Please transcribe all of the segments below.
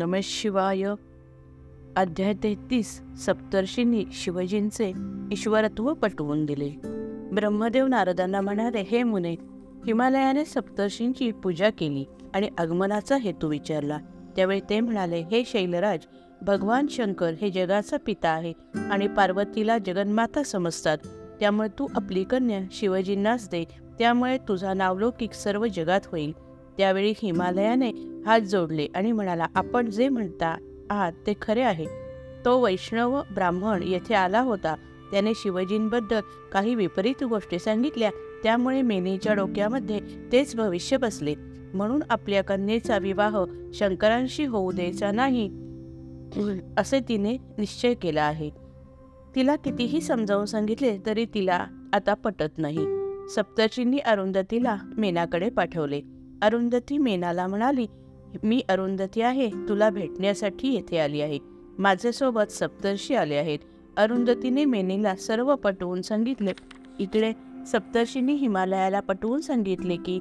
नम शिवाय. अध्याय तेहतीस सप्तर्षींनी शिवजींचे ईश्वरत्व पटवून दिले. ब्रह्मदेव नारदांना म्हणाले हे मुने हिमालयाने सप्तर्षींची पूजा केली आणि आगमनाचा हेतू विचारला. त्यावेळी ते म्हणाले हे शैलराज भगवान शंकर हे जगाचा पिता आहे आणि पार्वतीला जगन्माता समजतात. त्यामुळे तू आपली कन्या शिवजींनाच दे. त्यामुळे तुझा नावलौकिक सर्व जगात होईल. त्यावेळी हिमालयाने हात जोडले आणि म्हणाला आपण जे म्हणता आहात ते खरे आहे. तो वैष्णव ब्राह्मण येथे आला होता. त्याने शिवजींबद्दल काही विपरीत गोष्टी सांगितल्या. त्यामुळे मेनीच्या डोक्यामध्ये तेच भविष्य बसले. म्हणून आपल्या कन्येचा विवाह शंकरांशी होऊ द्यायचा नाही असे तिने निश्चय केला आहे. तिला कितीही समजावून सांगितले तरी तिला आता पटत नाही. सप्तर्षींनी अरुंधतीला मेनाकडे पाठवले. अरुंधती मेनाला म्हणाली मी अरुंधती आहे. तुला भेटण्यासाठी येथे आली आहे. माझ्यासोबत सप्तर्षी आले आहेत. अरुंधतीने मेनीला सर्व पटवून सांगितले. इकडे सप्तर्षींनी हिमालयाला पटवून सांगितले की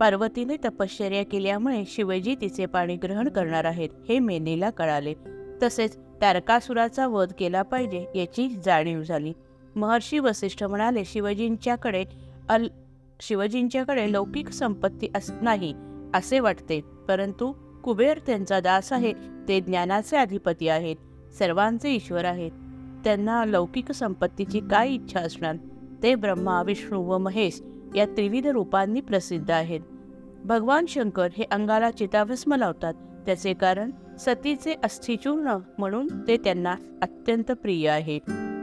पार्वतीने तपश्चर्या केल्यामुळे शिवजी तिचे पाणी ग्रहण करणार आहेत हे मेनीला कळाले. तसेच तारकासुराचा वध केला पाहिजे याची जाणीव झाली. महर्षी वसिष्ठ म्हणाले शिवजींच्याकडे अल शिवजींच्याकडे लौकिक संपत्ती अस नाही. असे वाटते. परंतु कुबेर त्यांचा दास आहे. ते ज्ञानाचे अधिपती आहेत. सर्वांचे ईश्वर आहेत. त्यांना लौकिक संपत्तीची काय इच्छा असणार? ते ब्रह्मा विष्णू व महेश या त्रिविध रूपांनी प्रसिद्ध आहेत. भगवान शंकर हे अंगाला चिताभस्म लावतात. त्याचे कारण सतीचे अस्थिचूर्ण म्हणून ते त्यांना अत्यंत प्रिय आहे.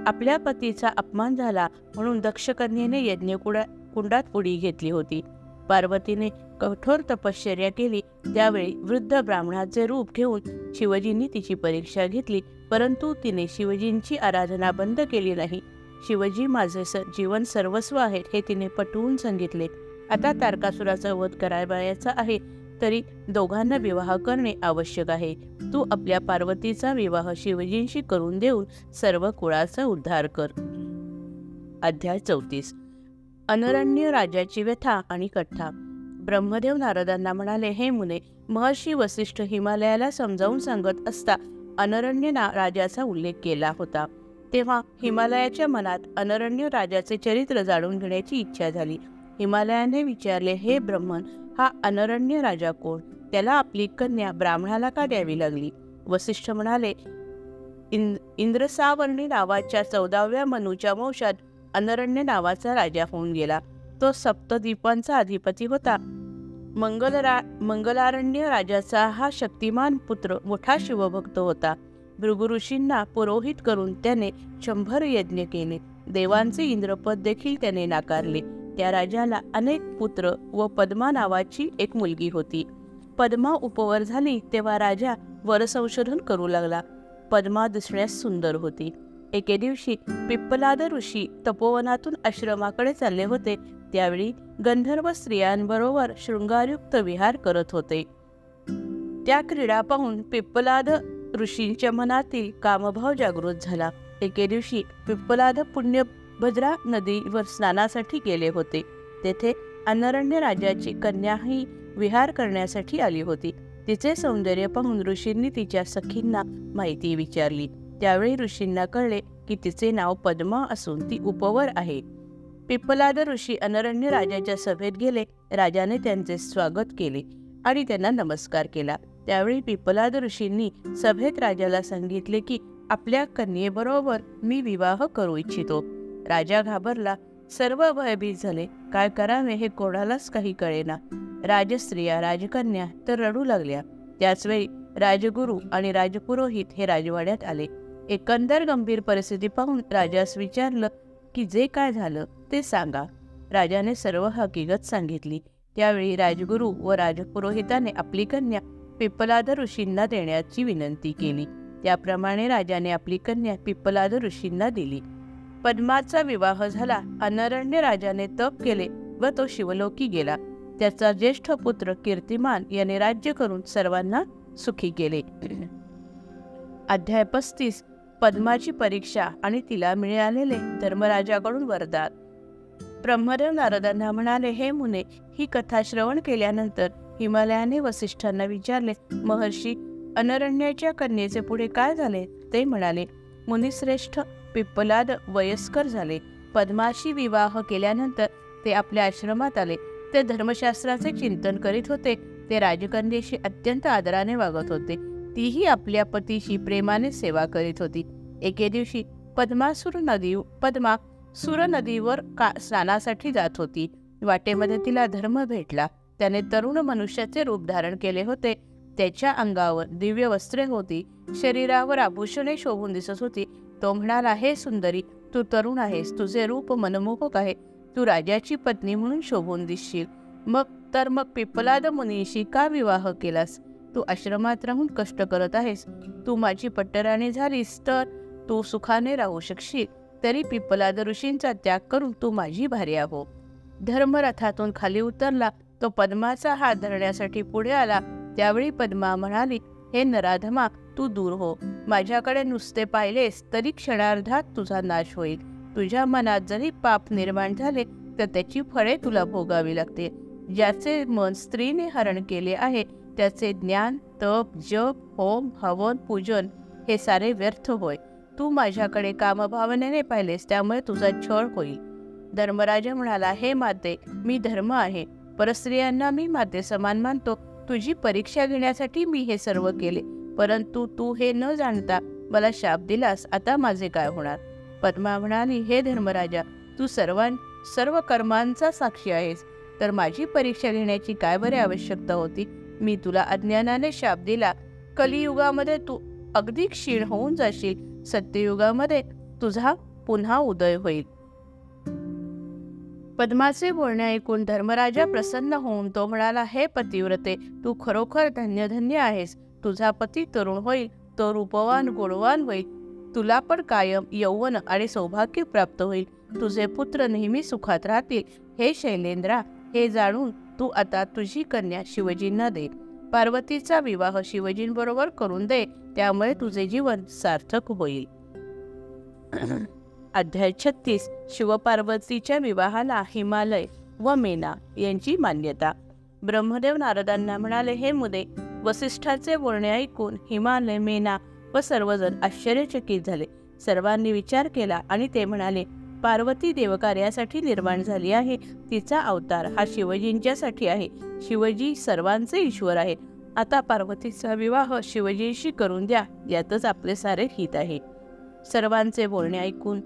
आपल्या पतीचा अपमान झाला म्हणून दक्षकन्येने यज्ञ कुंडात उडी घेतली होती. पार्वतीने कठोर तपश्चर्या केली. त्यावेळी वृद्ध ब्राह्मणाचे रूप घेऊन शिवजींनी तिची परीक्षा घेतली परंतु तिने शिवजींची आराधना बंद केली नाही. शिवजी माझे स जीवन सर्वस्व आहेत हे तिने पटवून सांगितले. आता तारकासुराचा वध करायचा आहे तरी दोघांना विवाह करणे आवश्यक आहे. तू आपल्या पार्वतीचा विवाह शिवजींशी करून देऊन सर्व कुळाचा उद्धार कर. अध्याय चौतीस. अनरण्य राजाची व्यथा आणि कथा. ब्रह्मदेव नारदांना म्हणाले हे मुने महर्षी वसिष्ठ हिमालयाला समजावून सांगत असता अनरण्य ना राजाचा उल्लेख केला होता. तेव्हा हिमालयाच्या मनात अनरण्य राजाचे चरित्र जाणून घेण्याची इच्छा झाली. हिमालयाने विचारले हे ब्रह्मन हा अनरण्य राजा कोण? त्याला आपली कन्या ब्राह्मणाला का द्यावी लागली? वसिष्ठ म्हणाले इंद्रसावर्णी नावाच्या चौदाव्या मनूच्या वंशात अनरण्य नावाचा राजा होऊन गेला. तो सप्तद्वीपांचा अधिपती होता. मंगलरा मंगलारण्य राजाचा हा शक्तिमान पुत्र मोठा शिवभक्त होता. भृगु ऋषींना पुरोहित करून त्याने शंभर यज्ञ केले. देवांचे इंद्रपद देखील त्याने नाकारले. त्या राजाला अनेक पुत्र व पद्मा नावाची एक मुलगी होती. पद्मा उपवर झाली तेव्हा राजा वरसंशोधन करू लागला. पद्मा दिसण्यास सुंदर होती. एके दिवशी पिप्पलाद ऋषी तपोवनातून आश्रमाकडे चालले होते. त्यावेळी गंधर्व स्त्रियांबरोबर शृंगारयुक्त विहार करत होते. त्या क्रीडा पाहून पिप्पलाद ऋषींच्या मनातील कामभाव जागृत झाला. एके दिवशी पिप्पलाद पुण्यभद्रा नदीवर स्नानासाठी गेले होते. तेथे अनरण्य राजाची कन्याही विहार करण्यासाठी आली होती. तिचे सौंदर्य पाहून ऋषींनी तिच्या सखींना माहिती विचारली. त्यावेळी ऋषींना कळले की तिचे नाव पद्मा असून ती उपवर आहे. पिप्पलाद ऋषी अनरण्य राजाच्या सभेत गेले. राजाने त्यांचे स्वागत केले आणि त्यांना नमस्कार केला. त्यावेळी पिपलाद ऋषींनी सभेत राजाला सांगितले की आपल्या कन्येबरोबर मी विवाह करू इच्छितो. राजा घाबरला. सर्व भयभीत झाले. काय करावे हे कोणालाच काही कळेना. राजस्त्रिया राजकन्या तर रडू लागल्या. त्याचवेळी राजगुरू आणि राजपुरोहित हे राजवाड्यात आले. एकंदर गंभीर परिस्थिती पाहून राजास विचारलं की जे काय झालं ते सांगा. राजाने सर्व हकीकत सांगितली. त्यावेळी राजगुरू व राजपुरोहिताने आपली कन्या पिप्पलाद ऋषींना देण्याची विनंती केली. त्याप्रमाणे राजाने आपली कन्या पिप्पलाद ऋषींना दिली. पद्माचा विवाह झाला. अनरण्य राजाने तप केले व तो शिवलोकी गेला. त्याचा ज्येष्ठ पुत्र कीर्तिमान याने राज्य करून सर्वांना सुखी केले. अध्याय पस्तीस. पद्माची परीक्षा आणि तिला मिळालेले धर्मराजाकडून वरदान. ब्रह्मदेव नारदांना म्हणाले हे मुने ही कथा श्रवण केल्यानंतर हिमालयाने वसिष्ठांना विचारले महर्षी अनरण्याच्या कन्येचे पुढे काय झाले? ते म्हणाले मुनिश्रेष्ठ पिप्पलाद वयस्कर झाले. पद्माशी विवाह केल्यानंतर ते आपल्या आश्रमात आले. ते धर्मशास्त्राचे चिंतन करीत होते. ते राजकन्येशी अत्यंत आदराने वागत होते. तीही आपल्या पतीशी प्रेमाने सेवा करीत होती. एके दिवशी पद्मासुर नदी पद्मा सुर नदीवर का स्नानासाठी जात होती. वाटेमध्ये तिला धर्म भेटला. त्याने तरुण मनुष्याचे रूप धारण केले होते. त्याच्या अंगावर दिव्य वस्त्रे होती. शरीरावर आभूषणे शोभून दिसत होती. तो म्हणाला हे सुंदरी तू तरुण आहेस. तुझे रूप मनमोहक आहे. तू राजाची पत्नी म्हणून शोभून दिसशील. मग तर मग पिपलाद मुनीशी का विवाह केलास? तू आश्रमात राहून कष्ट करत आहेस. तू माझी पट्टराणी झालीस तर तू सुखाने राहू शकशील. तरी पिपलाद ऋषींचा त्याग करून तू माझी भार्या हो धर्मरथातून खाली उतरला. तो पद्माचा हात धरण्यासाठी पुढे आला. त्यावेळी पद्मा म्हणाली हे नराधमा तू दूर हो. माझ्याकडे नुसते पाहिलेस तरी क्षणार्धात तुझा नाश होईल. तुझ्या मनात जरी पाप निर्माण झाले तर त्याची फळे तुला भोगावी लागते ज्याचे मन स्त्रीने हरण केले आहे त्याचे ज्ञान तप जप होम हवन पूजन हे सारे व्यर्थ होय. तू माझ्याकडे कामभावनेने पाहिलेस त्यामुळे तुझा छळ होईल. धर्मराजा म्हणाला हे माते मी धर्म आहे. परस्त्रियांना मी माते समान मानतो. तुझी परीक्षा घेण्यासाठी मी हे सर्व केले. परंतु तू हे न जाणता मला शाप दिलास आता माझे काय होणार? पद्मा म्हणाली हे धर्मराजा तू सर्वां सर्व कर्मांचा साक्षी आहेस. तर माझी परीक्षा घेण्याची काय बरे आवश्यकता होती? मी तुला अज्ञानाने शाप दिला. कलियुगामध्ये तू अगदी क्षीण होऊन जाशील. सत्ययुगामध्ये तुझा पुन्हा उदय होईल. पद्माचे बोलणे ऐकून धर्मराजा प्रसन्न होऊन तो म्हणाला हे पतिव्रते तू खरोखर धन्य धन्य आहेस. तुझा पती तरुण होईल. तो रूपवान गुणवान होईल. तुला पण कायम यौवन आणि सौभाग्य प्राप्त होईल. तुझे पुत्र नेहमी सुखात राहतील. हे शैलेंद्रा हे जाणून तू आता तुझी कन्या शिवजींना दे. पार्वतीचा विवाह शिवजींबरोबर करून दे त्यामुळे तुझे जीवन सार्थक होईल. अध्याय छत्तीस. शिवपार्वतीच्या विवाहाला हिमालय व मेना यांची मान्यता. ब्रह्मदेव नारदांना म्हणाले हे मुदे वसिष्ठाचे बोलणे ऐकून हिमालय मेना व सर्वजण आश्चर्यचकित झाले. सर्वांनी विचार केला आणि ते म्हणाले पार्वती देवकार्यासाठी निर्माण झाली आहे. तिचा अवतार हा शिवजींच्यासाठी आहे. शिवजी सर्वांचे ईश्वर आहे आता पार्वतीचा विवाह शिवजींशी करून द्या. यातच आपले सारे हित आहे. सर्वांचे बोलणे ऐकून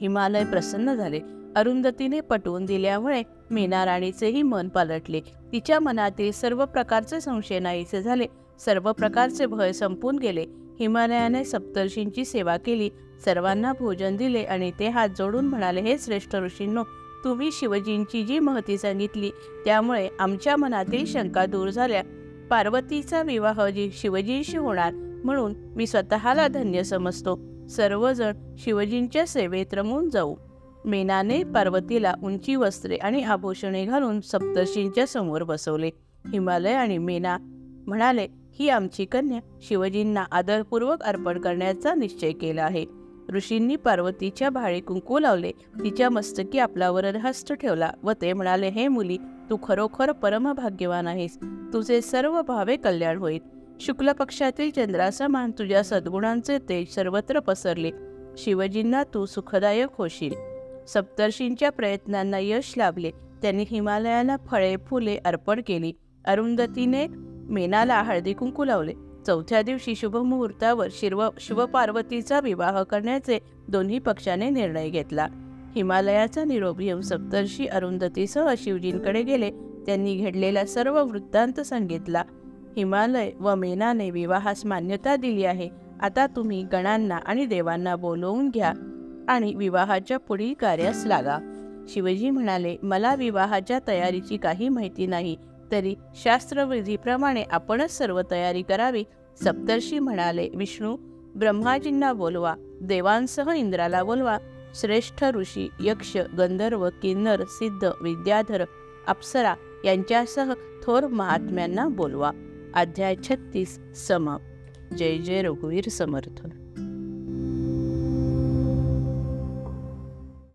हिमालय प्रसन्न झाले. अरुंधतीने पटवून दिल्यामुळे मीना राणीचेही मन पालटले. तिच्या मनातील सर्व प्रकारचे संशय नाहीसे झाले. सर्व प्रकारचे भय संपून गेले. हिमालयाने सप्तर्षींची सेवा केली. सर्वांना भोजन दिले आणि ते हात जोडून म्हणाले हे श्रेष्ठ ऋषींनो तुम्ही शिवजींची जी महती सांगितली त्यामुळे आमच्या मनातील शंका दूर झाल्या. पार्वतीचा विवाह जी शिवजींशी होणार म्हणून मी स्वतःला धन्य समजतो. सर्वजण शिवजींच्या सेवेत रमून जाऊ. मेनाने पार्वतीला उंची वस्त्रे आणि आभूषणे घालून सप्तर्षींच्या समोर बसवले. हिमालय आणि मेना म्हणाले ही आमची कन्या शिवजींना आदरपूर्वक अर्पण करण्याचा निश्चय केला आहे. ऋषींनी पार्वतीच्या भाळे कुंकू लावले. तिच्या मस्तकी आपला वरदहस्त ठेवला व ते म्हणाले हे मुली तू खरोखर परमभाग्यवान आहेस. तुझे सर्व भावे कल्याण होईल. शुक्ल पक्षातील चंद्रासमान तुझ्या सद्गुणांचे तेज सर्वत्र पसरले. शिवजींना तू सुखदायक होशील. सप्तर्षींच्या प्रयत्नांना यश लाभले. त्यांनी हिमालयाला फळे फुले अर्पण केली. अरुंधतीने मेनाला हळदी कुंकू लावले. चौथ्या दिवशी शुभमुहूर्तावर शिव शिवपार्वतीचा विवाह करण्याचे दोन्ही पक्षाने निर्णय घेतला. हिमालयाचा निरोप येऊन सप्तर्षी अरुंधतीसह शिवजींकडे गेले. त्यांनी घडलेला सर्व वृत्तांत सांगितला. हिमालय व मेनाने विवाहास मान्यता दिली आहे. आता तुम्ही गणांना आणि देवांना बोलवून घ्या आणि विवाहाच्या पुढील कार्यास लागा. शिवजी म्हणाले मला विवाहाच्या तयारीची काही माहिती नाही. तरी शास्त्रविधीप्रमाणे आपणच सर्व तयारी करावी सप्तर्षी म्हणाले विष्णू. ब्रह्माजींना बोलवा देवांसह इंद्राला बोलवा. श्रेष्ठ ऋषी यक्ष गंधर्व किन्नर सिद्ध विद्याधर अप्सरा यांच्यासह थोर महात्म्यांना बोलवा. अध्याय छत्तीस समाप जय जय रघुवीर समर्थ.